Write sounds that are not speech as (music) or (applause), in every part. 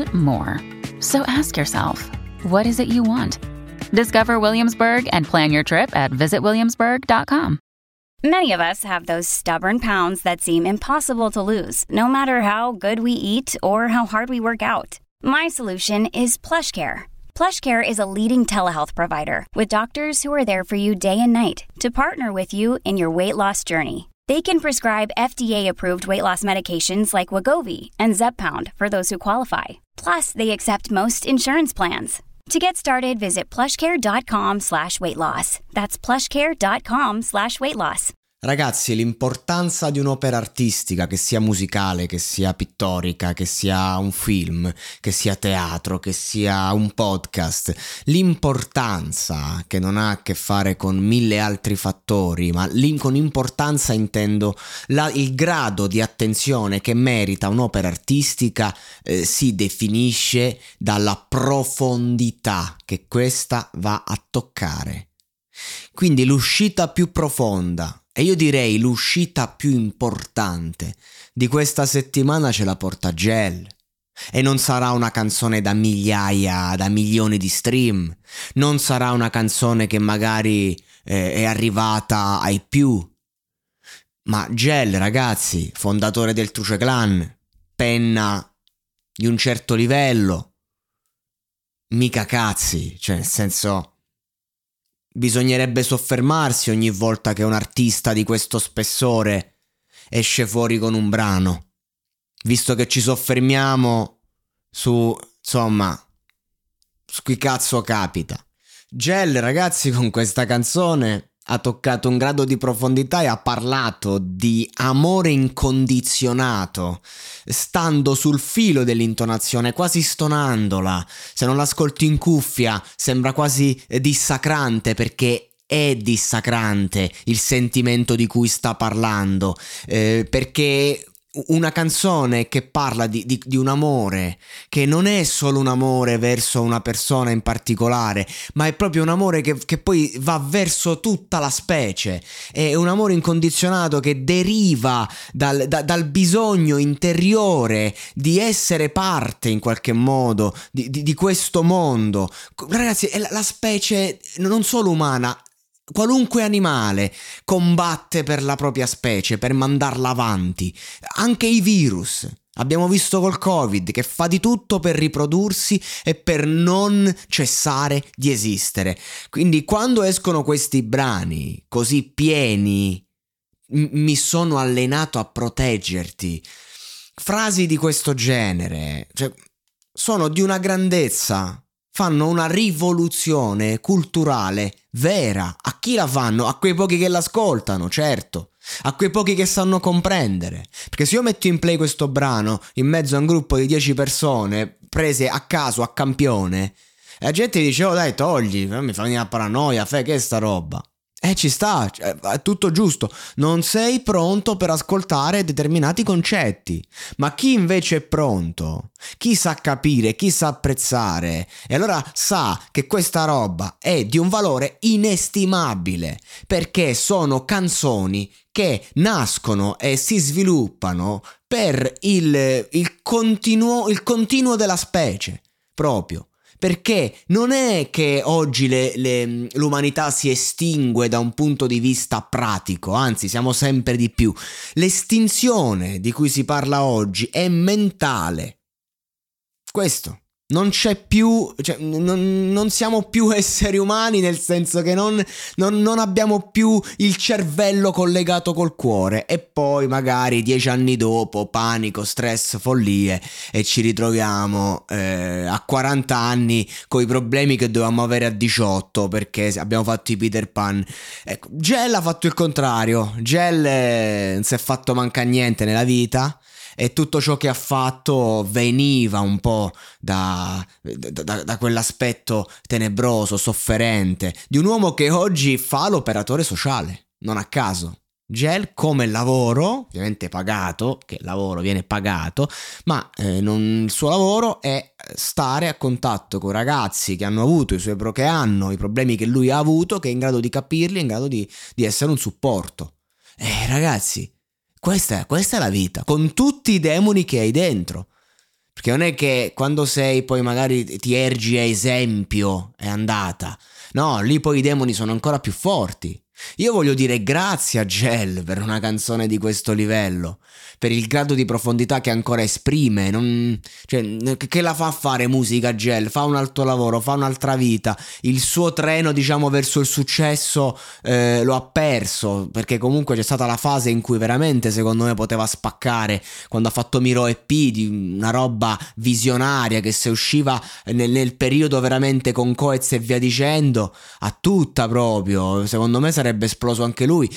and more. So ask yourself, what is it you want? Discover Williamsburg and plan your trip at visitwilliamsburg.com. Many of us have those stubborn pounds that seem impossible to lose, no matter how good we eat or how hard we work out. My solution is PlushCare. PlushCare is a leading telehealth provider with doctors who are there for you day and night to partner with you in your weight loss journey. They can prescribe FDA-approved weight loss medications like Wagovi and Zepbound for those who qualify. Plus, they accept most insurance plans. To get started, visit plushcare.com slash weight loss. That's plushcare.com slash weight loss. Ragazzi, l'importanza di un'opera artistica, che sia musicale, che sia pittorica, che sia un film, che sia teatro, che sia un podcast, l'importanza che non ha a che fare con mille altri fattori, ma con importanza intendo la, il grado di attenzione che merita un'opera artistica eh, si definisce dalla profondità che questa va a toccare. Quindi l'uscita più profonda, e io direi l'uscita più importante di questa settimana ce la porta Gel. E non sarà una canzone da migliaia, da milioni di stream. Non sarà una canzone che magari eh, è arrivata ai più. Ma Gel, ragazzi, fondatore del Truce Clan, penna di un certo livello. Mica cazzi, cioè nel senso Bisognerebbe soffermarsi ogni volta che un artista di questo spessore esce fuori con un brano. Visto che ci soffermiamo su, insomma, su chi cazzo capita. Gel, ragazzi, con questa canzone ha toccato un grado di profondità e ha parlato di amore incondizionato, stando sul filo dell'intonazione, quasi stonandola. Se non l'ascolti in cuffia sembra quasi dissacrante perché è dissacrante il sentimento di cui sta parlando, eh, perché una canzone che parla di, di, di, un amore, che non è solo un amore verso una persona in particolare, ma è proprio un amore che, che, poi va verso tutta la specie. È un amore incondizionato che deriva dal, da, dal bisogno interiore di essere parte in qualche modo di, di questo mondo. Ragazzi, è la, la specie non solo umana, Qualunque animale combatte per la propria specie, per mandarla avanti, anche i virus. Abbiamo visto col Covid che fa di tutto per riprodursi e per non cessare di esistere. Quindi quando escono questi brani così pieni, mi sono allenato a proteggerti. Frasi di questo genere, cioè, sono di una grandezza fanno una rivoluzione culturale vera. A chi la fanno? A quei pochi che l'ascoltano, certo. A quei pochi che sanno comprendere. Perché se io metto in play questo brano in mezzo a un gruppo di 10 persone prese a caso, a campione, la gente dice, oh dai, togli, mi fa venire la paranoia, fai che è sta roba. Eh, ci sta, cioè, è tutto giusto. Non sei pronto per ascoltare determinati concetti. Ma chi invece è pronto, chi sa capire, chi sa apprezzare, e allora sa che questa roba è di un valore inestimabile, perché sono canzoni che nascono e si sviluppano per il, il, continuo, il continuo della specie, proprio perché non è che oggi le, le, l'umanità si estingue da un punto di vista pratico, anzi siamo sempre di più. L'estinzione di cui si parla oggi è mentale. Questo non c'è più, cioè, non, non, siamo più (laughs) esseri umani nel senso che non, non, non, abbiamo più il cervello collegato col cuore. E poi magari dieci anni dopo panico, stress, follie e ci ritroviamo eh, a 40 anni con i problemi che dovevamo avere a 18 perché abbiamo fatto i Peter Pan. Ecco, Gel ha fatto il contrario, Gel eh, non si è fatto manca niente nella vita e tutto ciò che ha fatto veniva un po' da, da, da, quell'aspetto tenebroso, sofferente, di un uomo che oggi fa l'operatore sociale, non a caso. Gel come lavoro, ovviamente pagato, che lavoro viene pagato, ma eh, non, il suo lavoro è stare a contatto con ragazzi che hanno avuto i suoi pro- che hanno i problemi che lui ha avuto, che è in grado di capirli, è in grado di, di essere un supporto. Eh ragazzi, questa, questa è la vita, con tutti i demoni che hai dentro. Perché non è che quando sei poi magari ti ergi a esempio è andata. No, lì poi i demoni sono ancora più forti. Io voglio dire grazie a Gel per una canzone di questo livello, per il grado di profondità che ancora esprime, non, cioè, che la fa fare musica Gel, fa un altro lavoro, fa un'altra vita, il suo treno diciamo verso il successo eh, lo ha perso, perché comunque c'è stata la fase in cui veramente secondo me poteva spaccare, quando ha fatto Miro EP, di una roba visionaria che se usciva nel, nel periodo veramente con Coez e via dicendo, a tutta proprio, secondo me sarebbe sarebbe esploso anche lui.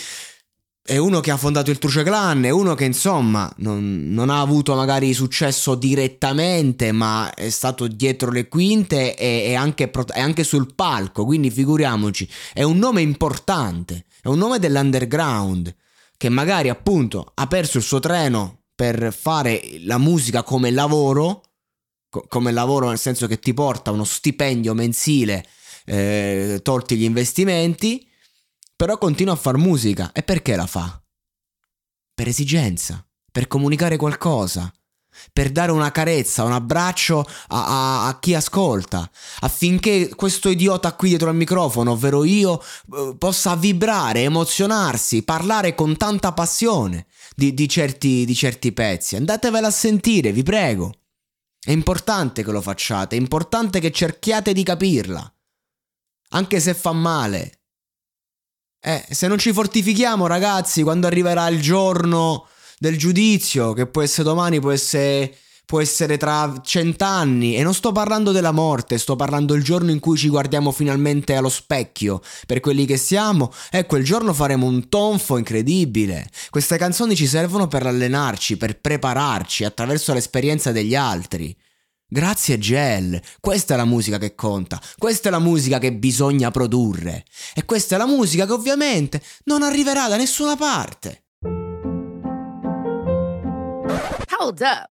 È uno che ha fondato il Truce Clan, è uno che insomma non, non, ha avuto magari successo direttamente, ma è stato dietro le quinte e è anche, è anche sul palco, quindi figuriamoci, è un nome importante, è un nome dell'underground, che magari appunto ha perso il suo treno per fare la musica come lavoro, co- come lavoro nel senso che ti porta uno stipendio mensile, eh, tolti gli investimenti, però continua a far musica. E perché la fa? Per esigenza, per comunicare qualcosa, per dare una carezza, un abbraccio a, a, a, chi ascolta, affinché questo idiota qui dietro al microfono, ovvero io, eh, possa vibrare, emozionarsi, parlare con tanta passione di, di, certi, di certi pezzi. Andatevela a sentire, vi prego. È importante che lo facciate, è importante che cerchiate di capirla. Anche se fa male, eh, se non ci fortifichiamo, ragazzi, quando arriverà il giorno del giudizio, che può essere domani, può essere, può essere tra cent'anni, e non sto parlando della morte, sto parlando del giorno in cui ci guardiamo finalmente allo specchio per quelli che siamo, e quel giorno faremo un tonfo incredibile. Queste canzoni ci servono per allenarci, per prepararci attraverso l'esperienza degli altri. Grazie Gel, questa è la musica che conta, questa è la musica che bisogna produrre e questa è la musica che ovviamente non arriverà da nessuna parte. Hold up.